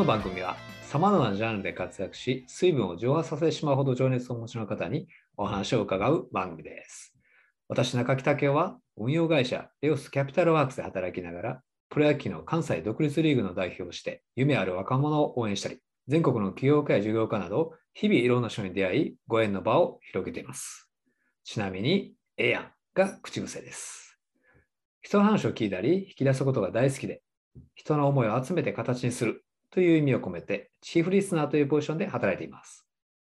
の番組は様々なジャンルで活躍し、水分を蒸発させてしまうほど情熱をお持ちの方にお話を伺う番組です。私、中木武雄は運用会社レオスキャピタルワークスで働きながら、プロ野球の関西独立リーグの代表をして、夢ある若者を応援したり、全国の起業家や事業家など、日々いろんな人に出会い、ご縁の場を広げています。ちなみに、ええやんが口癖です。人の話を聞いたり、引き出すことが大好きで、人の思いを集めて形にするという意味を込めて、チーフリスナーというポジションで働いています。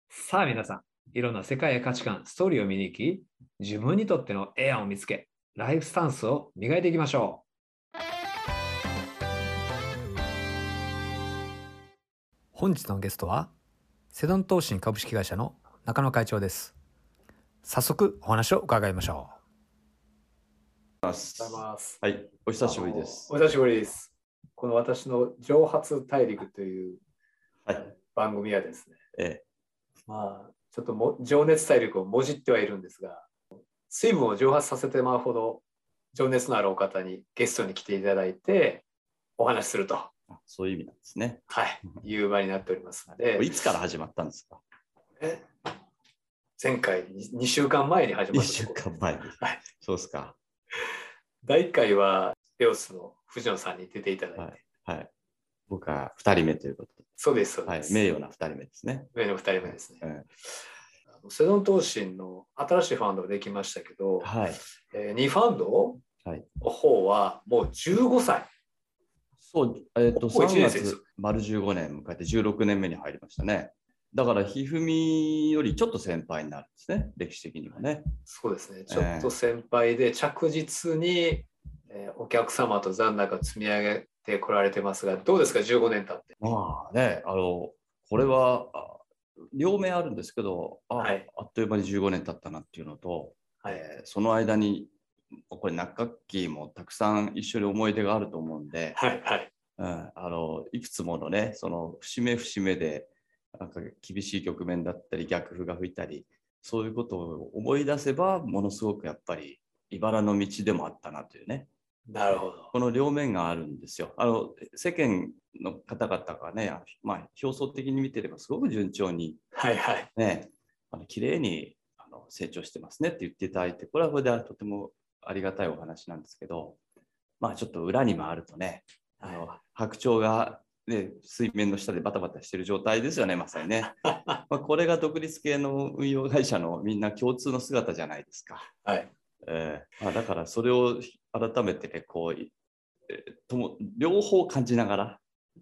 さあ皆さん、いろんな世界や価値観、ストーリーを見に行き、自分にとってのええやんを見つけ、ライフスタンスを磨いていきましょう。本日のゲストは、セドン投信株式会社の中野会長です。早速お話を伺いましょますう。ます。はい、お久しぶりです。お久しぶりです。この私の蒸発大陸というはい、番組はですね、えまあ、ちょっとも情熱大陸をもじってはいるんですが、水分を蒸発させてまうほど情熱のあるお方にゲストに来ていただいてお話しすると、え、そういう意味なんですね。はい、いう場になっておりますので、いつから始まったんですか？え前回2週間前に始まったところ間前に。はいそうですか。第1回はレオスの藤野さんに出ていただいて、はいはい。僕は二人目ということで、そうです、そうはいで、す。名誉な二人目ですね。上の2人目ですね。えあのセドン投信の新しいファンドができましたけどえ、はい。えー、2ファンドはいの方はもう15歳。そう、えっ、と、もう一3年生です月、丸15年迎えて16年目に入りましたね。だから、ひふみよりちょっと先輩になるんですね、歴史的にもね。そうですね。ちょっと先輩で着実に、えーお客様と残高を積み上げてこられてますが、どうですか、15年経って。まあね、あの、これは、あ両面あるんですけど、あ,、はいあっという間に15年経ったなっていうのと、はいえーその間に、これ、中垣もたくさん一緒に思い出があると思うんで、はいはい。うん、あのいくつものね、その節目節目で、なんか厳しい局面だったり、逆風が吹いたり、そういうことを思い出せば、ものすごくやっぱり、茨の道でもあったなというね、なるほど。この両面があるんですよ。あの世間の方々がね、まあ、表層的に見てればすごく順調に、はいはい。ね、あの綺麗にあの成長してますねって言っていただいて、これはこれでとてもありがたいお話なんですけど、まあちょっと裏に回るとね、あの白鳥が、ね、水面の下でバタバタしてる状態ですよね、まさにね。まあ、これが独立系の運用会社のみんな共通の姿じゃないですか。はい。えーまあ、だからそれを改めてねこういえーとも両方感じながら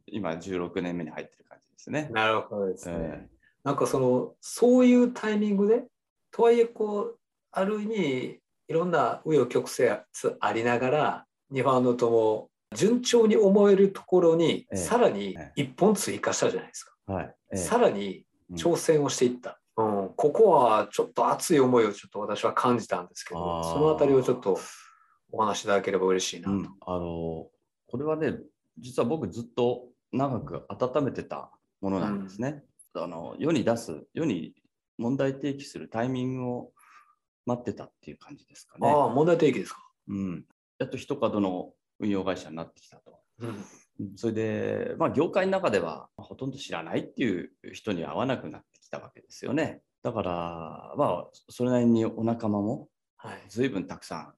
今16年目に入ってる感じですね。なるほどですね。えなんかその、そういうタイミングで、とはいえ、こう、ある意味、いろんな紆余曲折ありながら、2ファンドとも順調に思えるところに、ええ。さらに1本追加したじゃないですか。ーはい。えーさらにうん挑戦をしていった、うんここはちょっと熱い思いをちょっと私は感じたんですけどそのあたりをちょっとお話しいただければ嬉しいなと、うん、あのこれはね実は僕ずっと長く温めてたものなんですね。あの世に出す世に問題提起するタイミングを待ってたっていう感じですかね。ああ問題提起ですか、うん、やっと一角の運用会社になってきたと。うんそれで、まあ、業界の中ではほとんど知らないっていう人に会わなくなってきたわけですよね。だから、まあ、それなりにお仲間もはい随分たくさん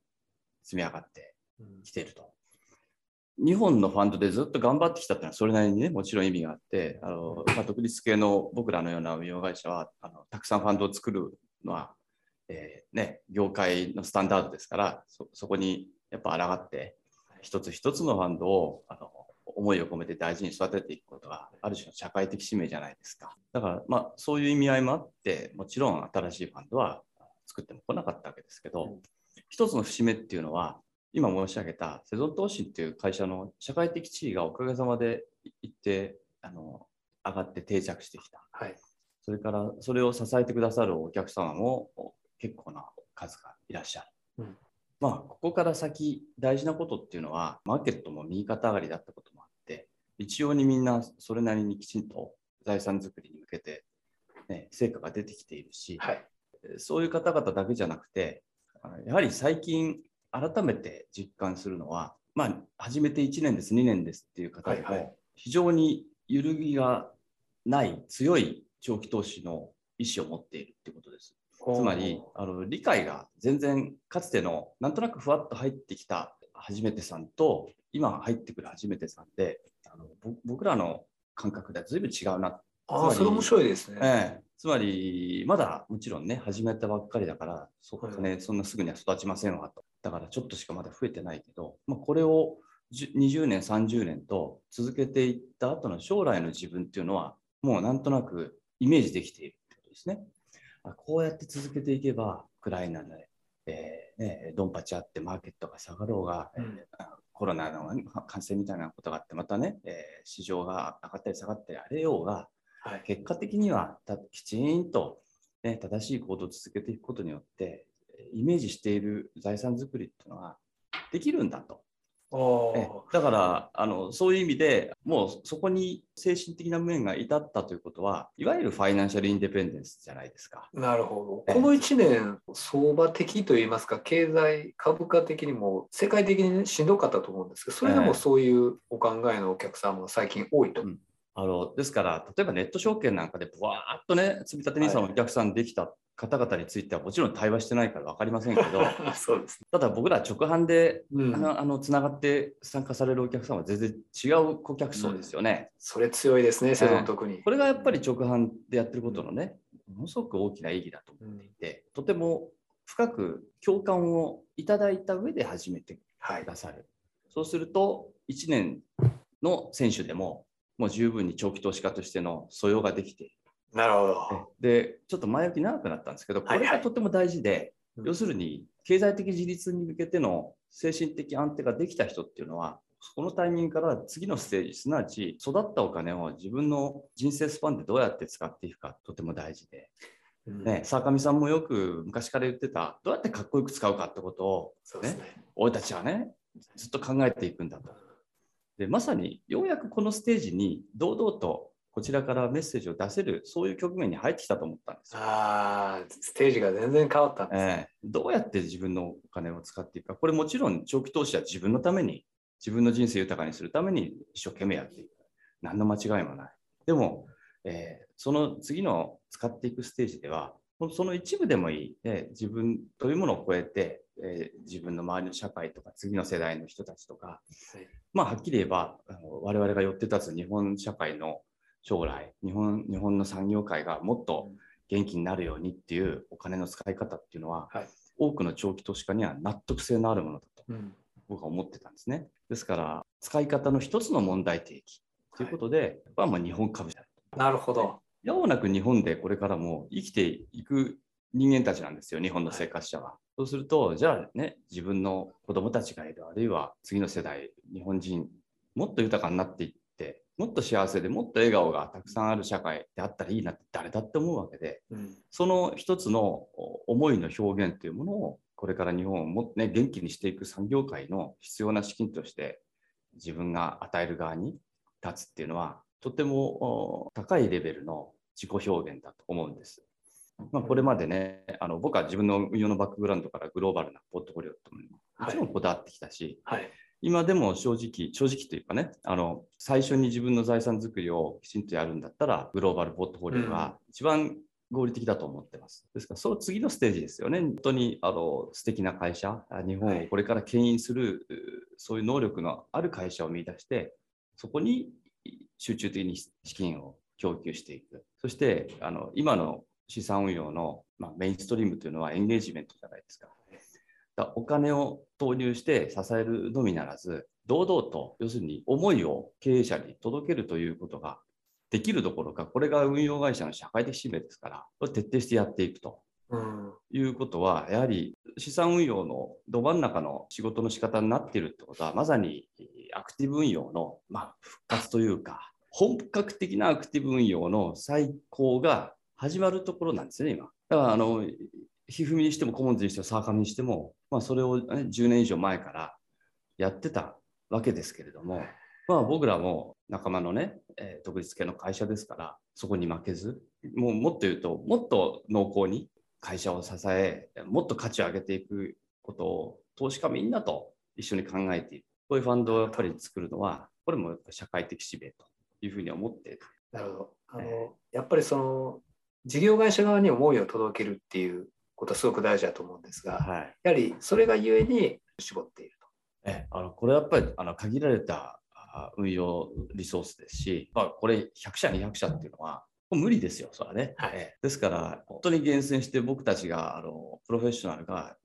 積み上がってうんきていると。日本のファンドでずっと頑張ってきたっていうのはそれなりにねもちろん意味があってあの、まあ、独立系の僕らのような運用会社はあのたくさんファンドを作るのは、えーね、業界のスタンダードですからそそこにやっぱ抗って一つ一つのファンドをあの思いを込めて大事に育てていくことがある種の社会的使命じゃないですか。だから、まあ、そういう意味合いもあってもちろん新しいファンドは作っても来なかったわけですけど、うん一つの節目っていうのは今申し上げたセゾン投信っていう会社の社会的地位がおかげさまで一定あの上がって定着してきた。はいそれからそれを支えてくださるお客様も結構な数がいらっしゃる。うんまあここから先大事なことっていうのはマーケットも右肩上がりだったこと一様にみんなそれなりにきちんと財産作りに向けて、ね、成果が出てきているし、はい。そういう方々だけじゃなくて、やはり最近改めて実感するのは、まあ、始めて1年です、2年ですっていう方ではいはい。も、非常に揺るぎがない強い長期投資の意思を持っているってことです。つまりあの理解が全然かつてのなんとなくふわっと入ってきた初めてさんと今入ってくる初めてさんであの僕らの感覚では随分違うな。ああ、それ面白いですね。ええ、つまりまだもちろんね始めたばっかりだからそ,、ね、そんなすぐには育ちませんわと。だからちょっとしかまだ増えてないけど、まあ、これを20年30年と続けていった後の将来の自分っていうのはもうなんとなくイメージできているってことですね。こうやって続けていけば、ウクライナで、えーね、ドンパチあってマーケットが下がろうが、うん、コロナの感染みたいなことがあって、またね、えー、市場が上がったり下がったりあれようが、はい、結果的にはきちんと、ね、正しい行動を続けていくことによって、イメージしている財産作りっていうのはできるんだと。だからあのそういう意味でもうそこに精神的な面が至ったということはいわゆるファイナンシャルインデペンデンスじゃないですか。なるほど。この1年相場的といいますか経済株価的にも世界的にしんどかったと思うんですけどそれでもそういうお考えのお客さんも最近多いと。うんあのですから、例えばネット証券なんかで、ぶわーっとね、積立 NISA のお客さんできた方々についてはもちろん対話してないから分かりませんけど そうです、ただ僕ら直販で、うん、あのつながって参加されるお客さんは全然違う顧客層ですよね。うん、それ強いですね、セドン特に、これがやっぱり直販でやってることのね、ものすごく大きな意義だと思っていて、うん、とても深く共感をいただいた上で始めてくださる。はい、そうすると、1年の選手でも、もう十分に長期投資家としての素養ができている。なるほど。で、ちょっと前置き長くなったんですけど、これがとても大事で、はいはい要するに経済的自立に向けての精神的安定ができた人っていうのは、このタイミングから次のステージ、すなわち育ったお金を自分の人生スパンでどうやって使っていくか、とても大事で。うん、ね、坂上さんもよく昔から言ってた、どうやってかっこよく使うかってことを、ね、ね俺たちはね、ずっと考えていくんだと。でまさにようやくこのステージに堂々とこちらからメッセージを出せる、そういう局面に入ってきたと思ったんですよ。ああ、ステージが全然変わったんですね、えー、どうやって自分のお金を使っていくか、これもちろん長期投資は自分のために、自分の人生豊かにするために一生懸命やっていく。何の間違いもない。でも、えー、その次の使っていくステージでは、その一部でもいい、えー、自分というものを超えて、えー、自分の周りの社会とか次の世代の人たちとか、はい、まあはっきり言えばあの我々が寄って立つ日本社会の将来日本日本の産業界がもっと元気になるようにっていうお金の使い方っていうのは、はい、多くの長期投資家には納得性のあるものだと、僕は思ってたんですね。ですから使い方の一つの問題提起ということで、はい、まあ日本株であると。なるほど。やもなく日本でこれからも生きていく人間たちなんですよ、日本の生活者は。はい、そうすると、じゃあね、自分の子供たちがいる、あるいは次の世代、日本人、もっと豊かになっていっもっと幸せでもっと笑顔がたくさんある社会であったらいいなって誰だって思うわけで、うん、その一つの思いの表現というものをこれから日本をもっと、ね、元気にしていく産業界の必要な資金として自分が与える側に立つっていうのはとても高いレベルの自己表現だと思うんです。まあ、これまでね、あの僕は自分の運用のバックグラウンドからグローバルなポートフォリオとももちろんこだわってきたし、はいはい今でも正直、正直というかね、あの最初に自分の財産作りをきちんとやるんだったら、グローバルポートフォリオが一番合理的だと思ってます。ですから、その次のステージですよね。本当にあの素敵な会社、日本をこれから牽引する、はい、そういう能力のある会社を見出して、そこに集中的に資金を供給していく。そして、あの今の資産運用の、まあ、メインストリームというのはエンゲージメントじゃないですか。だお金を投入して支えるのみならず、堂々と、要するに思いを経営者に届けるということができるどころか、これが運用会社の社会的使命ですから、これ徹底してやっていくと。うん、いうことは、やはり資産運用のど真ん中の仕事の仕方になっているってことは、まさにアクティブ運用の、まあ、復活というか、本格的なアクティブ運用の再興が始まるところなんですね、今。だからあのひふみにしてもコモンズにしてもサーカムにしても、まあ、それを、ね、10年以上前からやってたわけですけれども、まあ、僕らも仲間のね、えー、独立系の会社ですからそこに負けずもうもっと言うともっと濃厚に会社を支えもっと価値を上げていくことを投資家みんなと一緒に考えていくこういうファンドをやっぱり作るのはこれも社会的使命というふうに思って。なるほど。あの、えやっぱりその事業会社側に思いを届けるっていうことはすごく大事だと思うんですが、はい。やはりそれがゆえに絞っていると。えあのこれはやっぱりあの限られたあ運用リソースですし、まあ、これ100社、200社っていうのは、無理ですよ、それはね。はいええですから、本当に厳選して僕たちがあのプロフェッショナルが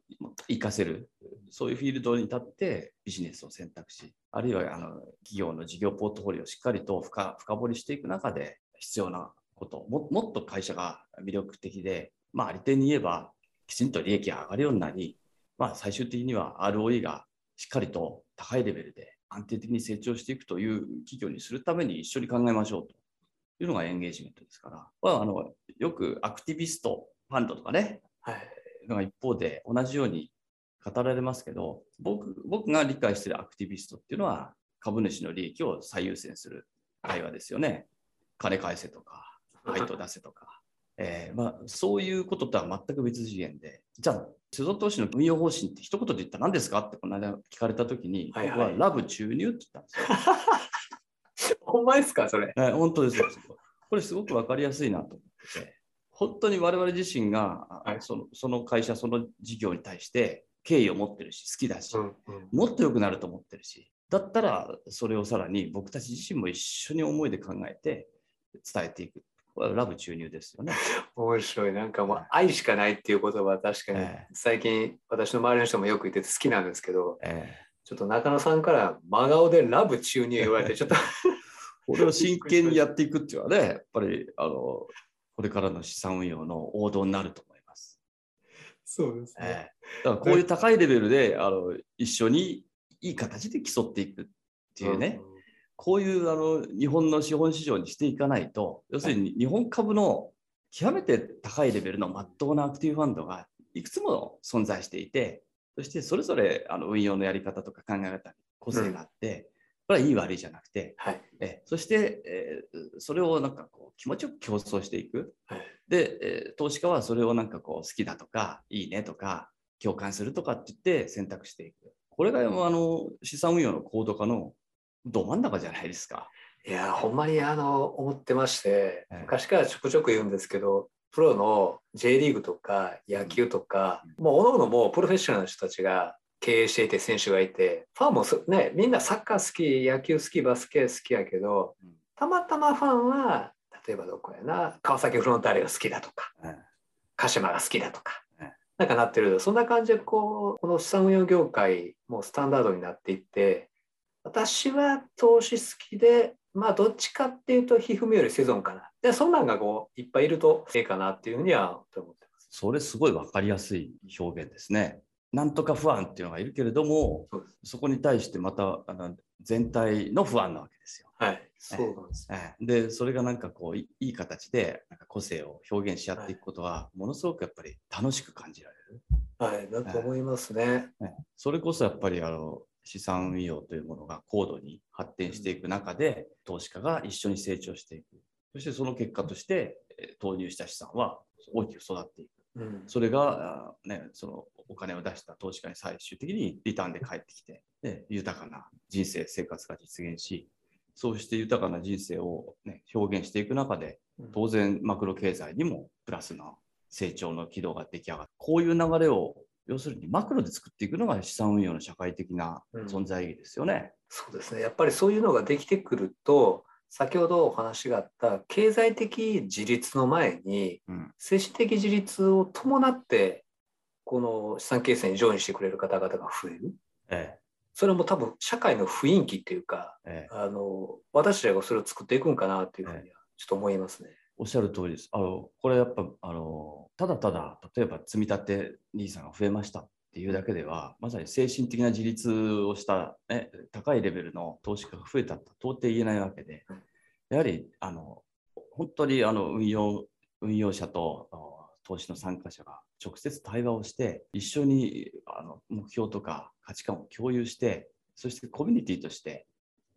活かせる、そういうフィールドに立ってビジネスを選択し、あるいはあの企業の事業ポートフォリオをしっかりと深深掘りしていく中で、必要なことも、もっと会社が魅力的で、まあ、あり手に言えば、きちんと利益が上がるようになり、まあ、最終的には ROE がしっかりと高いレベルで安定的に成長していくという企業にするために一緒に考えましょうというのがエンゲージメントですから、まあ、あのよくアクティビストファンドとかね、はい。のが一方で同じように語られますけど僕、僕が理解しているアクティビストっていうのは株主の利益を最優先する会話ですよね。金返せとか、配当出せとか。えーまあ、そういうこととは全く別次元で、じゃあ、世蔵投資の運用方針って一言で言ったら何ですかってこの間聞かれたときに、はいはい僕はラブ注入って言ったんですよ。ほんまですか、それ。えー本当ですよ。これすごく分かりやすいなと思ってて、本当に我々自身が、あはいそのその会社、その事業に対して敬意を持ってるし、好きだし、うんうんもっと良くなると思ってるし、だったらそれをさらに僕たち自身も一緒に思いで考えて伝えていく。ラブ注入ですよね。面白い。なんかもう愛しかないっていう言葉は確かにえ最近私の周りの人もよく言ってて好きなんですけど、えちょっと中野さんから真顔でラブ注入言われてちょっと これを真剣にやっていくっていうのはね、やっぱりあのこれからの資産運用の王道になると思います。そうですええ。だからこういう高いレベルであの一緒にいい形で競っていくっていうね、こういうあの日本の資本市場にしていかないと、要するに日本株の極めて高いレベルのまっとうなアクティブファンドがいくつも存在していて、そしてそれぞれあの運用のやり方とか考え方に個性があって、これはいい悪いじゃなくて、はい。えそして、えーそれをなんかこう気持ちよく競争していく。はいで、えー投資家はそれをなんかこう好きだとか、いいねとか、共感するとかって言って選択していく。これがあの資産運用の高度化のど真ん中じゃないですか。いや、ほんまにあの思ってまして、ええ昔からちょくちょく言うんですけど、プロの J リーグとか野球とか、もう各々もうプロフェッショナルの人たちが経営していて選手がいて、ファンもそね、みんなサッカー好き、野球好き、バスケ好きやけどうん、たまたまファンは、例えばどこやな、川崎フロンターレが好きだとか、え鹿島が好きだとかええ、なんかなってる。そんな感じで、こう、この資産運用業界もスタンダードになっていって、私は投資好きで、まあ、どっちかっていうと、ひふみよりセゾンかな。で、そんなんがこう、いっぱいいるとええかなっていうふうには思ってます。それすごい分かりやすい表現ですね。なんとか不安っていうのがいるけれども、そこに対してまたあの全体の不安なわけですよ。はい。そうなんです。ええで、それがなんかこういいい形でなんか個性を表現し合っていくことは、ものすごくやっぱり楽しく感じられる。はい。だと思いますね。ねそれこそやっぱりあの資産運用というものが高度に発展していく中で、投資家が一緒に成長していく。そしてその結果として、えー投入した資産は大きく育っていく。うん。それが、あね、そのお金を出した投資家に最終的にリターンで返ってきて、で豊かな人生、生活が実現し、そうして豊かな人生を、ね、表現していく中で、当然マクロ経済にもプラスな成長の軌道が出来上がる。こういう流れを、要するにマクロで作っていくのが資産運用の社会的な存在意義ですよね。そうですね。やっぱりそういうのができてくると、先ほどお話があった経済的自立の前に、うん精神的自立を伴って、この資産形成にジョインしてくれる方々が増える。えそれも多分社会の雰囲気っていうか、えええあの私らがそれを作っていくんかなっていうふうにはちょっと思いますね。おっしゃる通りです。あのこれやっぱあのただただ例えば積み立て NISA が増えましたっていうだけではまさに精神的な自立をした、ね、高いレベルの投資家が増えたと到底言えないわけでやはりあの本当にあの運用運用者と投資の参加者が直接対話をして一緒にあの目標とか価値観を共有してそしてコミュニティとして、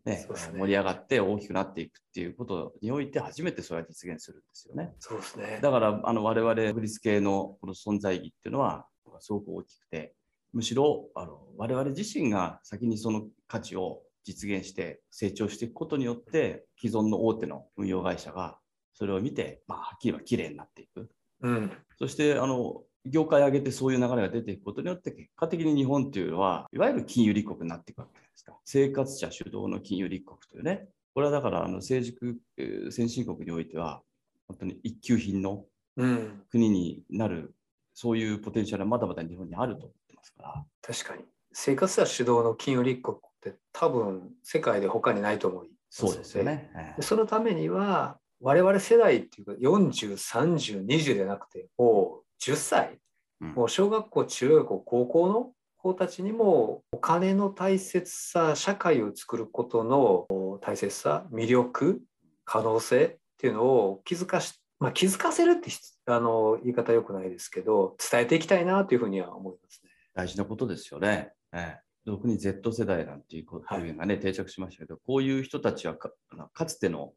ね盛り上がって大きくなっていくっていうことにおいて初めてそれは実現するんですよね。そうですね。だからあの我々国立系のこの存在意義っていうのはすごく大きくてむしろあの我々自身が先にその価値を実現して成長していくことによって既存の大手の運用会社がそれを見て、まあ、はっきり言えば綺麗になっていく。うん。そしてあの業界上げてそういう流れが出ていくことによって結果的に日本というのはいわゆる金融立国になっていくわけですか？生活者主導の金融立国というね。これはだからあの成熟えー先進国においては本当に一級品のうん。国になるそういうポテンシャルはまだまだ日本にあると思ってますから。確かに。生活者主導の金融立国って多分世界で他にないと思いますそうですよ。ね。えでそのためには我々世代っていうか40、30、20でなくてもう10歳、うんもう小学校、中学校、高校の子たちにもお金の大切さ、社会を作ることの大切さ、魅力、可能性っていうのを気づかし、まあ、気づかせるってあの言い方よくないですけど、伝えていきたいなというふうには思いますね。大事なことですよね。ええ、特に Z 世代なんていう表現がね、定着しましたけど、こういう人たちはかかつての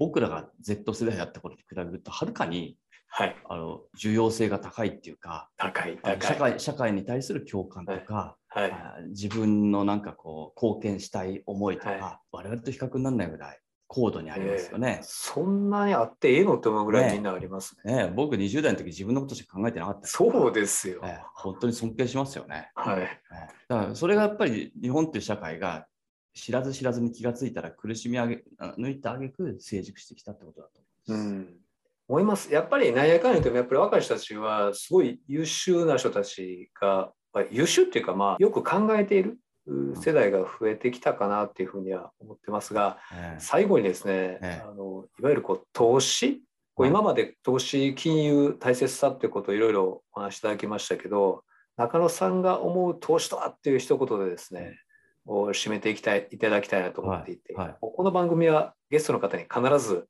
僕らが Z 世代だった頃に比べると、はるかにはい。あの重要性が高いっていうか、高い。社会社会に対する共感とか、はい。あ自分のなんかこう貢献したい思いとか、は我々と比較にならないぐらい高度にありますよねえー。そんなにあってええのって思うぐらいみんなありますね。ねえ僕20代の時自分のことしか考えてなかったそうですよ。ええ本当に尊敬しますよね。はい。ええだからそれがやっぱり日本っていう社会が知らず知らずに気がついたら苦しみあげあ抜いたあげく成熟してきたってことだとう思います。ん。思います。やっぱりなんやかんや言ってもやっぱり若い人たちはすごい優秀な人たちが、まあ優秀っていうかまあよく考えているう世代が増えてきたかなっていうふうには思ってますが、ええ。最後にですね、ええ。あのいわゆるこう投資こうはい。今まで投資金融大切さっていうことをいろいろお話しいただきましたけど中野さんが思う投資とはっていう一言でですね、を締めていきたいいただきたいなと思っていて、はい。はい。この番組はゲストの方に必ず、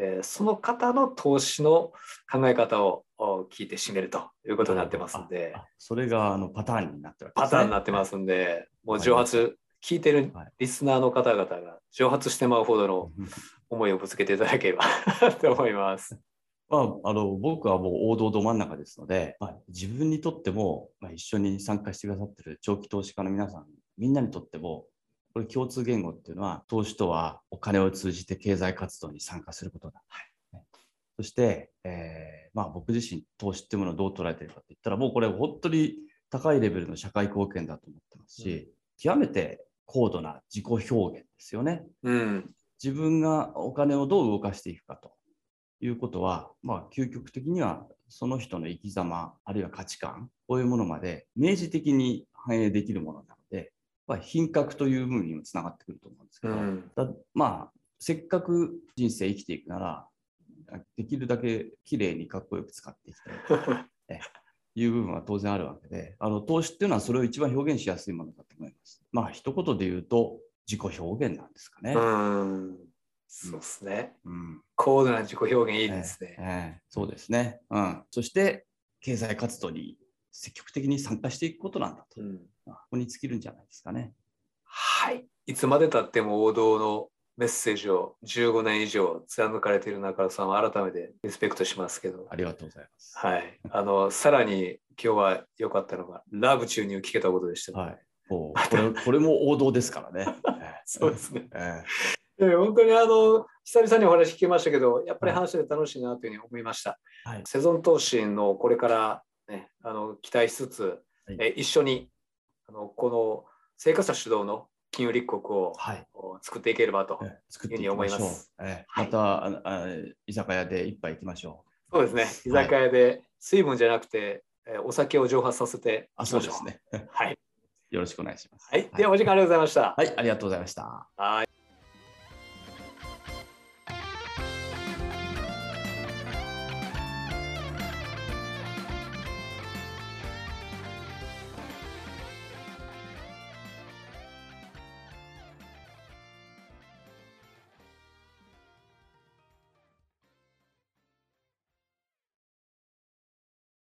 えーその方の投資の考え方をお聞いて締めるということになってますんで。それがあのパターンになってるわけパターンになってますんで、もう蒸発聞いてるはい。リスナーの方々が蒸発してまうほどのうん。思いをぶつけていただければ と思います。まあ、あの僕はもう王道ど真ん中ですので、まあ、自分にとっても、まあ、一緒に参加してくださってる長期投資家の皆さんみんなにとってもこれ共通言語っていうのは投資とはお金を通じて経済活動に参加することだ。ね。そして、えーまあ、僕自身投資っていうものをどう捉えているかって言ったらもうこれ本当に高いレベルの社会貢献だと思ってますし、極めて高度な自己表現ですよね。うん、自分がお金をどう動かしていくかということは、まあ、究極的にはその人の生き様、あるいは価値観、こういうものまで明示的に反映できるものなまあ、品格という部分にもつながってくると思うんですけど、うん、だまあ、せっかく人生生きていくなら、できるだけ綺麗にかっこよく使っていきたいと いう部分は当然あるわけで、あの投資っていうのはそれを一番表現しやすいものだと思います。まあ、一言で言うと、自己表現なんですかね。うん、そうですね。うん高度な自己表現いいですね。ええええそうですね。うん。そして、経済活動に積極的に参加していくことなんだと。うんまあここに尽きるんじゃないですかね。はい。いつまでたっても王道のメッセージを15年以上貫かれている中野さんは改めてリスペクトしますけど、ありがとうございます。はい。あの、さらに今日は良かったのが、ラブ注入聞けたことでした。はい。これこれも王道ですからね。ええそうですね。えいや本当にあの久々にお話聞きましたけど、やっぱり話してて楽しいなというふうに思いました。えはい。セゾン投資のこれから、ね、あの期待しつつ、はいえ一緒にあのこの生活者主導の金融立国をはい。作っていければと。ええ作っていうふうに思います。ええはいまた、ああ居酒屋で一杯行きましょう。そうですね。居酒屋で水分じゃなくて、えお酒を蒸発させてあ。そうですね。はい。よろしくお願いします。はい。ではお時間ありがとうございました。はい、ありがとうございました。はい。